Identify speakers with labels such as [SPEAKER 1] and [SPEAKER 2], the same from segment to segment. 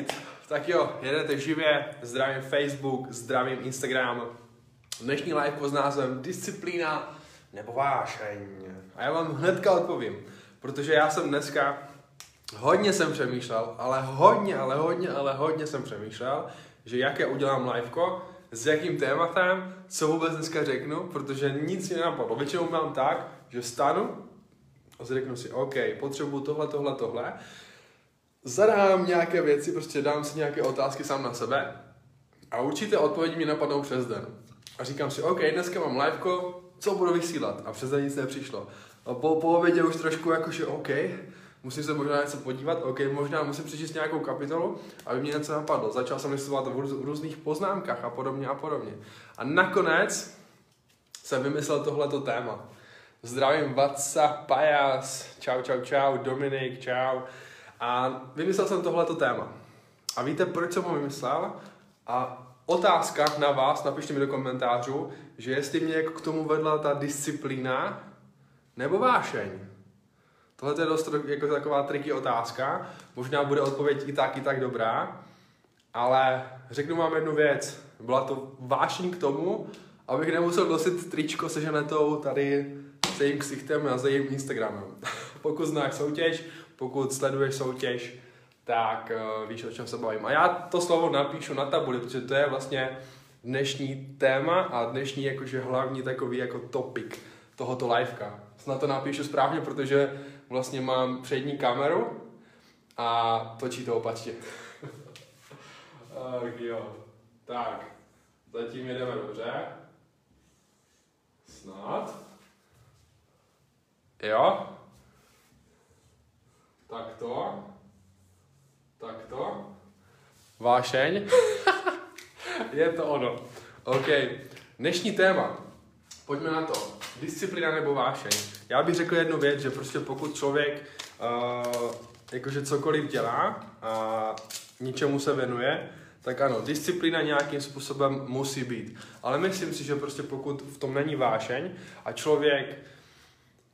[SPEAKER 1] být. Tak jo, jedete živě, zdravím Facebook, zdravím Instagram. Dnešní live s názvem Disciplína nebo vášeň. A já vám hnedka odpovím, protože já jsem dneska hodně jsem přemýšlel, ale hodně, ale hodně, ale hodně jsem přemýšlel, že jaké udělám liveko, s jakým tématem, co vůbec dneska řeknu, protože nic mi nenapadlo. Většinou mám tak, že stanu a řeknu si, OK, potřebuju tohle, tohle, tohle zadám nějaké věci, prostě dám si nějaké otázky sám na sebe a určité odpovědi mi napadnou přes den. A říkám si, OK, dneska mám liveko, co budu vysílat? A přes den nic nepřišlo. A po, po obědě už trošku jakože OK, musím se možná něco podívat, OK, možná musím přečíst nějakou kapitolu, aby mě něco napadlo. Začal jsem listovat v různých poznámkách a podobně a podobně. A nakonec jsem vymyslel tohleto téma. Zdravím WhatsApp, Pajas, čau, čau, čau, Dominik, čau. A vymyslel jsem tohleto téma. A víte, proč jsem ho vymyslel? A otázka na vás, napište mi do komentářů, že jestli mě k tomu vedla ta disciplína nebo vášeň. Tohle je dost jako taková triky otázka. Možná bude odpověď i tak, i tak dobrá. Ale řeknu vám jednu věc. Byla to vášeň k tomu, abych nemusel nosit tričko se ženetou tady s jejím ksichtem a s jejím Instagramem. Pokud znáš soutěž, pokud sleduješ soutěž, tak uh, víš, o čem se bavím. A já to slovo napíšu na tabuli, protože to je vlastně dnešní téma a dnešní jakože hlavní takový jako topic tohoto liveka. Snad to napíšu správně, protože vlastně mám přední kameru a točí to opačně. Ach jo. Tak, zatím jedeme dobře. Snad. Jo. Tak to. Tak to. Vášeň. je to ono. OK. Dnešní téma. Pojďme na to. Disciplína nebo vášeň. Já bych řekl jednu věc, že prostě pokud člověk uh, jakože cokoliv dělá a ničemu se věnuje, tak ano, disciplína nějakým způsobem musí být. Ale myslím si, že prostě pokud v tom není vášeň a člověk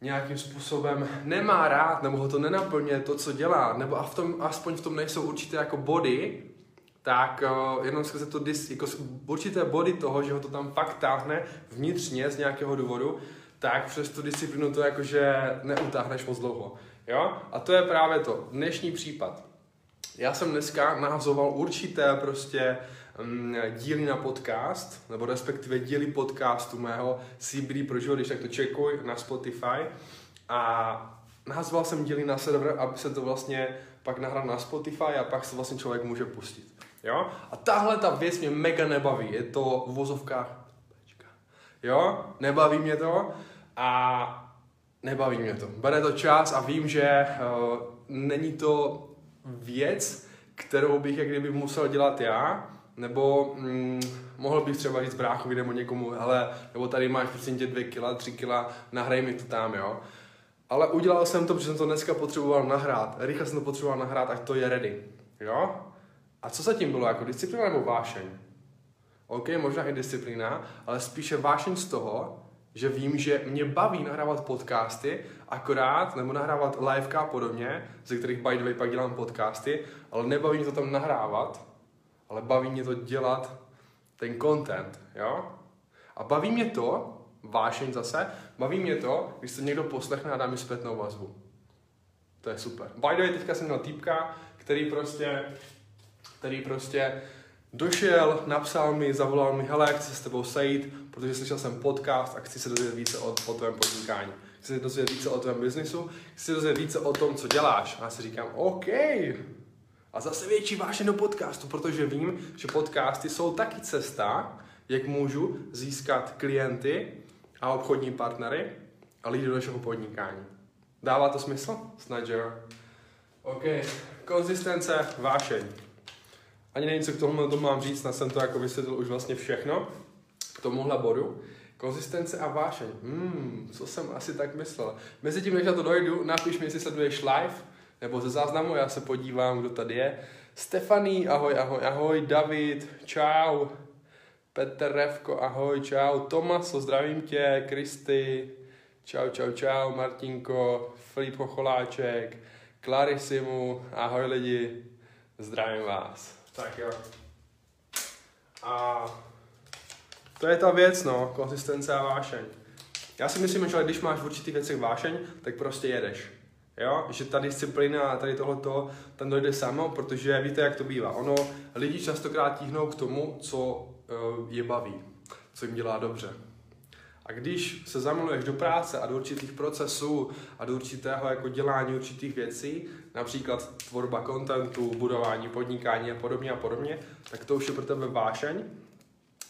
[SPEAKER 1] nějakým způsobem nemá rád, nebo ho to nenaplňuje to, co dělá, nebo a v tom, aspoň v tom nejsou určité jako body, tak uh, jenom skrze to dis, jako určité body toho, že ho to tam fakt táhne vnitřně z nějakého důvodu, tak přes tu disciplínu to jakože neutáhneš moc dlouho. Jo? A to je právě to. Dnešní případ. Já jsem dneska nahazoval určité prostě díly na podcast, nebo respektive díly podcastu mého CBD pro život, když tak to čekuj na Spotify. A nahazoval jsem díly na server, aby se to vlastně pak nahrál na Spotify a pak se vlastně člověk může pustit. Jo? A tahle ta věc mě mega nebaví. Je to v vozovkách. Jo? Nebaví mě to a nebaví mě to. Bere to čas a vím, že uh, není to věc, kterou bych jak kdyby musel dělat já, nebo mm, mohl bych třeba říct bráchovi nebo někomu, ale nebo tady máš prostě dvě kila, tři kila, nahraj mi to tam, jo. Ale udělal jsem to, protože jsem to dneska potřeboval nahrát. Rychle jsem to potřeboval nahrát, ať to je ready. Jo? A co zatím bylo? Jako disciplína nebo vášeň? OK, možná i disciplína, ale spíše vášeň z toho, že vím, že mě baví nahrávat podcasty, akorát, nebo nahrávat liveka a podobně, ze kterých by the way pak dělám podcasty, ale nebaví mě to tam nahrávat, ale baví mě to dělat ten content, jo? A baví mě to, vášeň zase, baví mě to, když se někdo poslechne a dá mi zpětnou vazbu. To je super. By the way, teďka jsem měl týpka, který prostě, který prostě došel, napsal mi, zavolal mi, hele, chci se s tebou sejít, protože slyšel jsem podcast a chci se dozvědět více o, o tvém podnikání. Chci se dozvědět více o tvém biznisu, chci se dozvědět více o tom, co děláš. A já si říkám, OK. A zase větší vášeň do podcastu, protože vím, že podcasty jsou taky cesta, jak můžu získat klienty a obchodní partnery a lidi do našeho podnikání. Dává to smysl? Snad, že jo. OK. Konzistence, vášeň. Ani nevím, co k tomu tomu mám říct, snad jsem to jako vysvětlil už vlastně všechno k tomuhle bodu. Konzistence a vášeň. Hmm, co jsem asi tak myslel. Mezi tím, než na to dojdu, napiš mi, jestli sleduješ live, nebo ze záznamu, já se podívám, kdo tady je. Stefaný, ahoj, ahoj, ahoj, David, čau. Petr Revko, ahoj, čau. Tomaso, zdravím tě, Kristy, čau, čau, čau, Martinko, Filip Chocholáček, Clarisimu, ahoj lidi. Zdravím vás. Tak jo. A to je ta věc, no, konzistence a vášeň. Já si myslím, že když máš v určitých věcech vášeň, tak prostě jedeš. Jo? Že ta disciplína a tady tohleto, tam dojde samo, protože víte, jak to bývá. Ono, lidi častokrát tíhnou k tomu, co uh, je baví, co jim dělá dobře. A když se zamiluješ do práce a do určitých procesů a do určitého jako dělání určitých věcí, například tvorba kontentu, budování podnikání a podobně a podobně, tak to už je pro tebe vášeň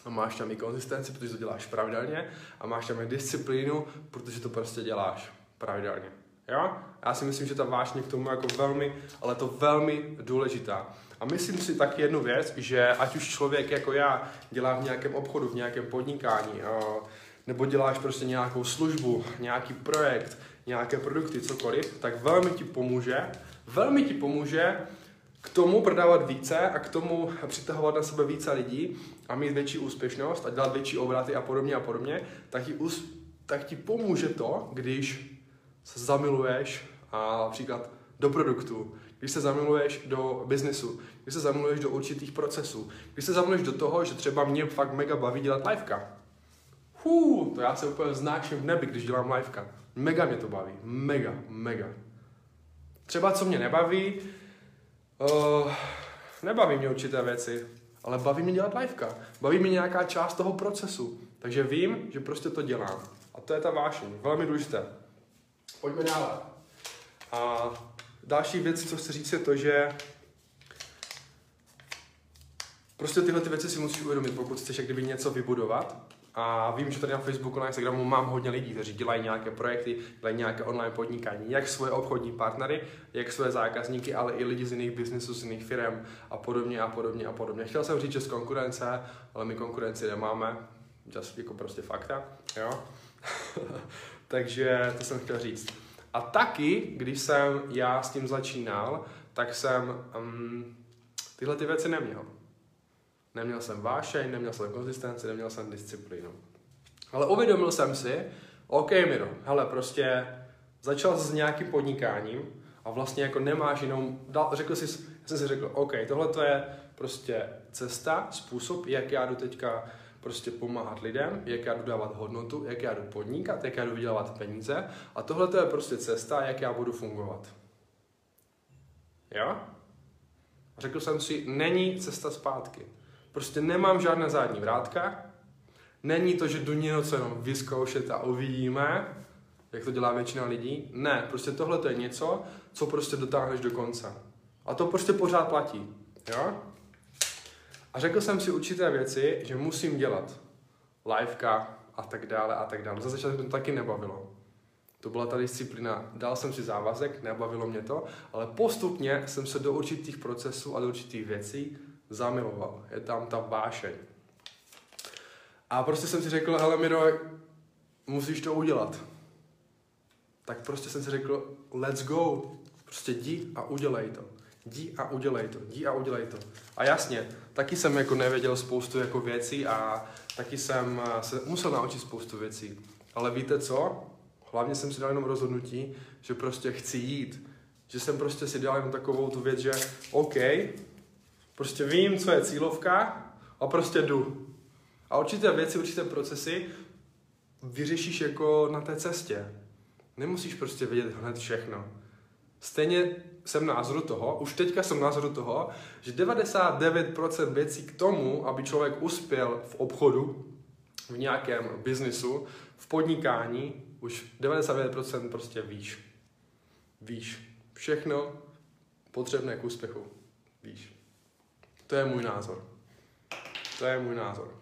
[SPEAKER 1] a máš tam i konzistenci, protože to děláš pravidelně a máš tam i disciplínu, protože to prostě děláš pravidelně. Jo? Já si myslím, že ta vášně k tomu jako velmi, ale to velmi důležitá. A myslím si taky jednu věc, že ať už člověk jako já dělá v nějakém obchodu, v nějakém podnikání, nebo děláš prostě nějakou službu, nějaký projekt, nějaké produkty, cokoliv, tak velmi ti pomůže, velmi ti pomůže k tomu prodávat více a k tomu přitahovat na sebe více lidí a mít větší úspěšnost a dělat větší obraty a podobně a podobně, tak ti, tak ti pomůže to, když se zamiluješ a například do produktu, když se zamiluješ do biznesu, když se zamiluješ do určitých procesů, když se zamiluješ do toho, že třeba mě fakt mega baví dělat liveka. Hů, to já se úplně znáším v nebi, když dělám liveka. Mega mě to baví. Mega, mega. Třeba co mě nebaví, uh, nebaví mě určité věci, ale baví mě dělat liveka. Baví mě nějaká část toho procesu. Takže vím, že prostě to dělám. A to je ta vášeň. Velmi důležité. Pojďme dále. A další věc, co chci říct, je to, že prostě tyhle ty věci si musíš uvědomit, pokud chceš jak kdyby něco vybudovat. A vím, že tady na Facebooku, na Instagramu mám hodně lidí, kteří dělají nějaké projekty, dělají nějaké online podnikání, jak svoje obchodní partnery, jak svoje zákazníky, ale i lidi z jiných biznesů, z jiných firm a podobně a podobně a podobně. Chtěl jsem říct, že z konkurence, ale my konkurenci nemáme, just jako prostě fakta, jo. Takže to jsem chtěl říct. A taky, když jsem já s tím začínal, tak jsem um, tyhle ty věci neměl. Neměl jsem vášeň, neměl jsem konzistenci, neměl jsem disciplínu. Ale uvědomil jsem si, OK Miro, hele, prostě začal s nějakým podnikáním a vlastně jako nemáš jinou, dal, řekl jsi, já jsem si řekl, OK, tohle to je prostě cesta, způsob, jak já jdu teďka prostě pomáhat lidem, jak já jdu dávat hodnotu, jak já jdu podnikat, jak já jdu vydělávat peníze a tohle to je prostě cesta, jak já budu fungovat. Jo? Řekl jsem si, není cesta zpátky. Prostě nemám žádné zadní vrátka, není to, že jdu něco jenom vyzkoušet a uvidíme, jak to dělá většina lidí. Ne, prostě tohle to je něco, co prostě dotáhneš do konce. A to prostě pořád platí. Jo? A řekl jsem si určité věci, že musím dělat. Liveka a tak dále a tak dále. Za začátku to taky nebavilo. To byla ta disciplína. Dal jsem si závazek, nebavilo mě to, ale postupně jsem se do určitých procesů a do určitých věcí zamiloval. Je tam ta vášeň. A prostě jsem si řekl, hele Miro, musíš to udělat. Tak prostě jsem si řekl, let's go. Prostě jdi a udělej to. Jdi a udělej to, jdi a udělej to. A jasně, taky jsem jako nevěděl spoustu jako věcí a taky jsem eh, se musel naučit spoustu věcí. Ale víte co? Hlavně jsem si dal jenom rozhodnutí, že prostě chci jít. Že jsem prostě si dal jenom takovou tu věc, že OK, prostě vím, co je cílovka a prostě jdu. A určité věci, určité procesy vyřešíš jako na té cestě. Nemusíš prostě vědět hned všechno. Stejně jsem názoru toho, už teďka jsem názoru toho, že 99% věcí k tomu, aby člověk uspěl v obchodu, v nějakém biznisu, v podnikání, už 99% prostě víš. Víš. Všechno potřebné k úspěchu. Víš. To je můj názor. To je můj názor.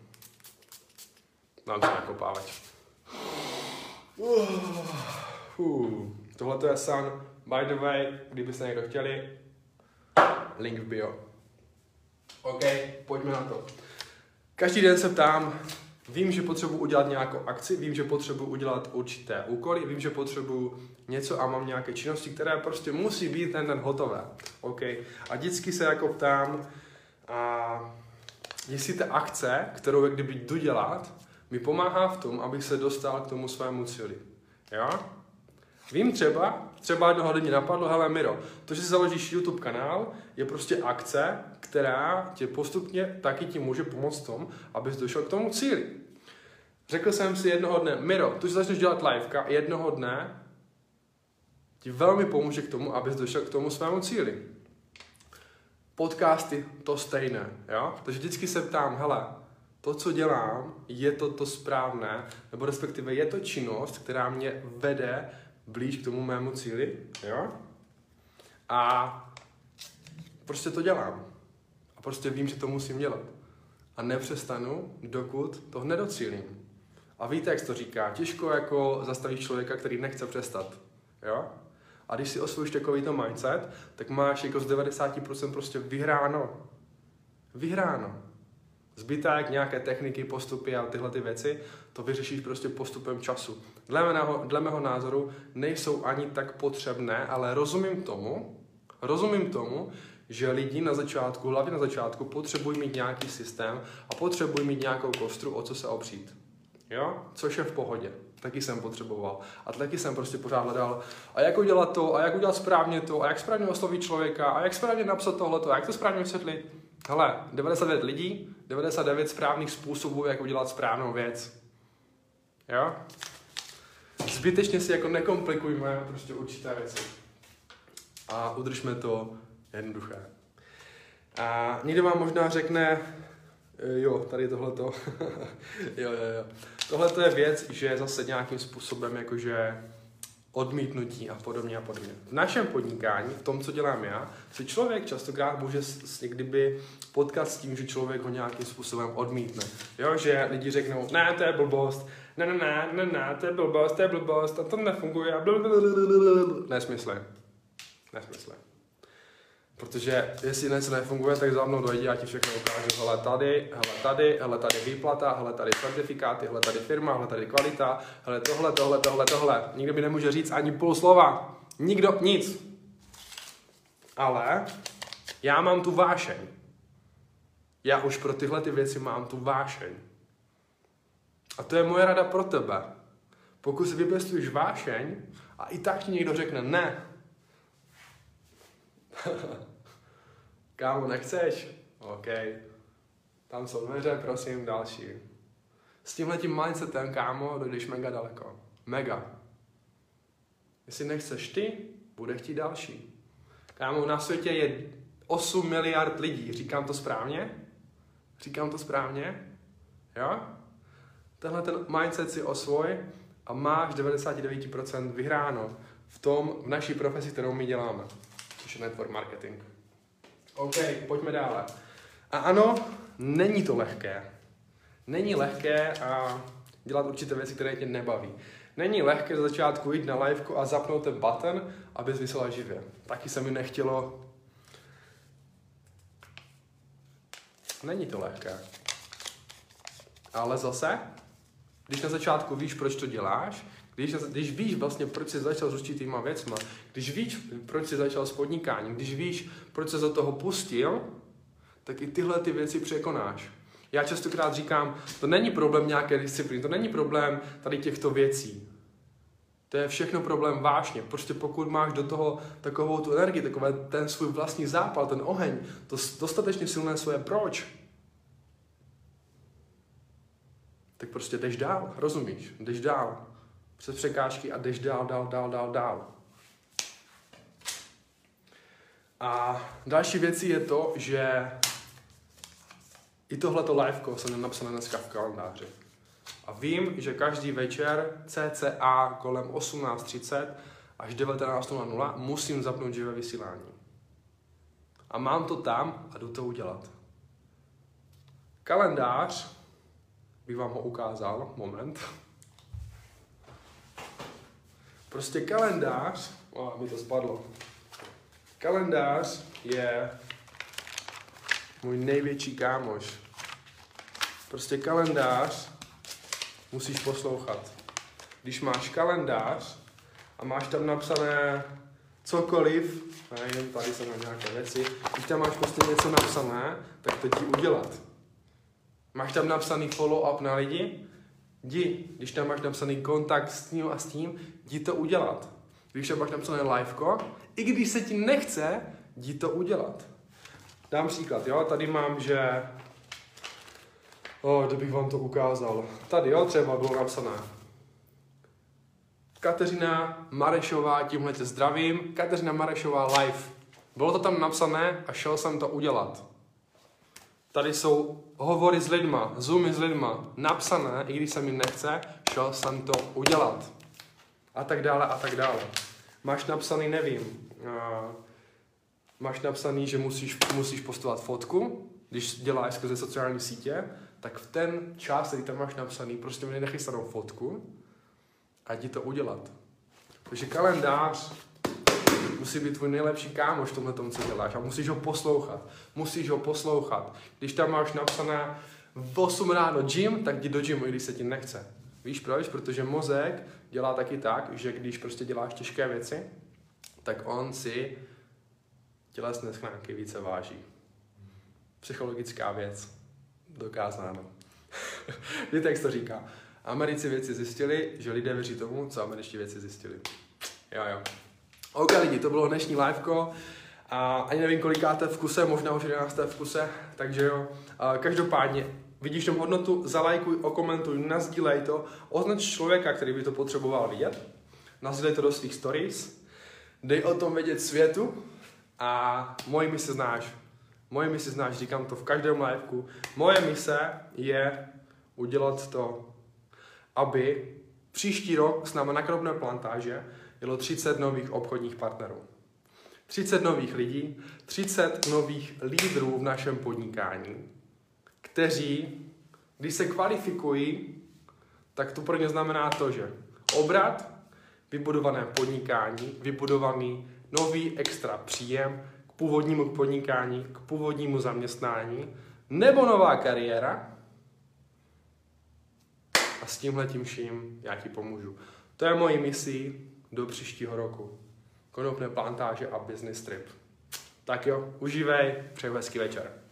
[SPEAKER 1] Dám se nakopávat. Uh, uh. Tohle to je san By the way, kdybyste někdo chtěli, link v bio. OK, pojďme na to. Každý den se ptám, vím, že potřebuji udělat nějakou akci, vím, že potřebuji udělat určité úkoly, vím, že potřebuji něco a mám nějaké činnosti, které prostě musí být ten den hotové. OK. A vždycky se jako ptám, a jestli ta akce, kterou jak kdyby jdu dělat, mi pomáhá v tom, abych se dostal k tomu svému cíli. Jo? Vím třeba, třeba jednoho dne napadlo, hele Miro, to, že si založíš YouTube kanál, je prostě akce, která tě postupně taky ti může pomoct tom, abys došel k tomu cíli. Řekl jsem si jednoho dne, Miro, to, že začneš dělat liveka, jednoho dne ti velmi pomůže k tomu, abys došel k tomu svému cíli. Podcasty to stejné, jo? Takže vždycky se ptám, hele, to, co dělám, je to to správné, nebo respektive je to činnost, která mě vede blíž k tomu mému cíli, jo? A prostě to dělám. A prostě vím, že to musím dělat. A nepřestanu, dokud to nedocílím. A víte, jak to říká, těžko jako zastavíš člověka, který nechce přestat. Jo? A když si osvojíš takovýto mindset, tak máš jako z 90% prostě vyhráno. Vyhráno. Zbytek, nějaké techniky, postupy a tyhle ty věci, to vyřešíš prostě postupem času. Dle mého, dle mého názoru nejsou ani tak potřebné, ale rozumím tomu, rozumím tomu, že lidi na začátku, hlavně na začátku, potřebují mít nějaký systém a potřebují mít nějakou kostru, o co se opřít. Jo? Což je v pohodě. Taky jsem potřeboval. A taky jsem prostě pořád hledal, a jak udělat to, a jak udělat správně to, a jak správně oslovit člověka, a jak správně napsat tohleto, a jak to správně vysvětlit. Hele, 99 lidí, 99 správných způsobů, jak udělat správnou věc. Jo? Zbytečně si jako nekomplikujme prostě určité věci. A udržme to jednoduché. A někdo vám možná řekne, jo, tady tohleto, jo, jo, jo. Tohle je věc, že je zase nějakým způsobem jakože odmítnutí a podobně a podobně. V našem podnikání, v tom, co dělám já, se člověk častokrát může s, kdyby potkat s tím, že člověk ho nějakým způsobem odmítne. Jo, že lidi řeknou, ne, to je blbost, ne, ne, ne, ne, ne, to je blbost, to je blbost, a to nefunguje, a blablabla. Protože jestli něco nefunguje, tak za mnou dojde a ti všechno ukážu. Hele tady, hele tady, hele tady výplata, hele tady certifikáty, hele tady firma, hele tady kvalita, hele tohle, tohle, tohle, tohle. Nikdo mi nemůže říct ani půl slova. Nikdo, nic. Ale já mám tu vášeň. Já už pro tyhle ty věci mám tu vášeň. A to je moje rada pro tebe. Pokud si vypěstuješ vášeň a i tak ti někdo řekne ne, Kámo, nechceš? OK. Tam jsou dveře, prosím, další. S tímhle tím mindsetem, kámo, dojdeš mega daleko. Mega. Jestli nechceš ty, bude chtít další. Kámo, na světě je 8 miliard lidí. Říkám to správně? Říkám to správně? Jo? Tenhle ten mindset si osvoj a máš 99% vyhráno v tom, v naší profesi, kterou my děláme je network marketing. OK, pojďme dále. A ano, není to lehké. Není lehké a dělat určité věci, které tě nebaví. Není lehké za začátku jít na liveko a zapnout ten button, aby vysela živě. Taky se mi nechtělo. Není to lehké. Ale zase, když na začátku víš, proč to děláš, když, když víš vlastně, proč jsi začal s určitýma věcma, když víš, proč jsi začal s podnikáním, když víš, proč se za toho pustil, tak i tyhle ty věci překonáš. Já častokrát říkám, to není problém nějaké disciplíny, to není problém tady těchto věcí. To je všechno problém vážně. Prostě pokud máš do toho takovou tu energii, takové ten svůj vlastní zápal, ten oheň, to dostatečně silné svoje proč, tak prostě jdeš dál, rozumíš? Jdeš dál přes překážky a jdeš dál, dál, dál, dál, dál. A další věcí je to, že i tohleto liveko jsem napsal dneska v kalendáři. A vím, že každý večer cca kolem 18.30 až 19.00 musím zapnout živé vysílání. A mám to tam a jdu to udělat. Kalendář, bych vám ho ukázal, moment. Prostě kalendář, o, mi to spadlo. Kalendář je můj největší kámoš. Prostě kalendář musíš poslouchat. Když máš kalendář a máš tam napsané cokoliv, nevím, tady jsem na nějaké věci, když tam máš prostě něco napsané, tak to ti udělat. Máš tam napsaný follow-up na lidi, Jdi, když tam máš napsaný kontakt s tím a s tím, jdi to udělat. Když tam máš napsané liveko, i když se ti nechce, jdi to udělat. Dám příklad, jo, tady mám, že... O, kdybych vám to ukázal. Tady, jo, třeba bylo napsané. Kateřina Marešová, tímhle tě zdravím. Kateřina Marešová live. Bylo to tam napsané a šel jsem to udělat. Tady jsou hovory s lidma, zoomy s lidma, napsané, i když se mi nechce, šel jsem to udělat. A tak dále, a tak dále. Máš napsaný, nevím, uh, máš napsaný, že musíš, musíš postovat fotku, když děláš skrze sociální sítě, tak v ten čas, který tam máš napsaný, prostě mi nechystanou fotku a ti to udělat. Takže kalendář musí být tvůj nejlepší kámoš v tomhle tom, co děláš a musíš ho poslouchat. Musíš ho poslouchat. Když tam máš napsané v 8 ráno gym, tak jdi do gymu, i když se ti nechce. Víš proč? Protože mozek dělá taky tak, že když prostě děláš těžké věci, tak on si tělesné schránky více váží. Psychologická věc. Dokázáno. Víte, jak to říká? Americi věci zjistili, že lidé věří tomu, co američtí věci zjistili. Jo, jo. OK lidi, to bylo dnešní liveko. A ani nevím, kolikáte v kuse, možná už 11. v kuse, takže jo. A každopádně, vidíš tam hodnotu, zalajkuj, okomentuj, nazdílej to, označ člověka, který by to potřeboval vidět, nazdílej to do svých stories, dej o tom vědět světu a moje mise znáš. Moje mise znáš, říkám to v každém liveku. Moje mise je udělat to, aby příští rok s námi na plantáže bylo 30 nových obchodních partnerů. 30 nových lidí, 30 nových lídrů v našem podnikání, kteří, když se kvalifikují, tak to pro ně znamená to, že obrat, vybudované podnikání, vybudovaný nový extra příjem k původnímu podnikání, k původnímu zaměstnání, nebo nová kariéra, a s tímhle tím vším já ti pomůžu. To je mojí misí do příštího roku. Konopné plantáže a business trip. Tak jo, užívej, přeju hezký večer.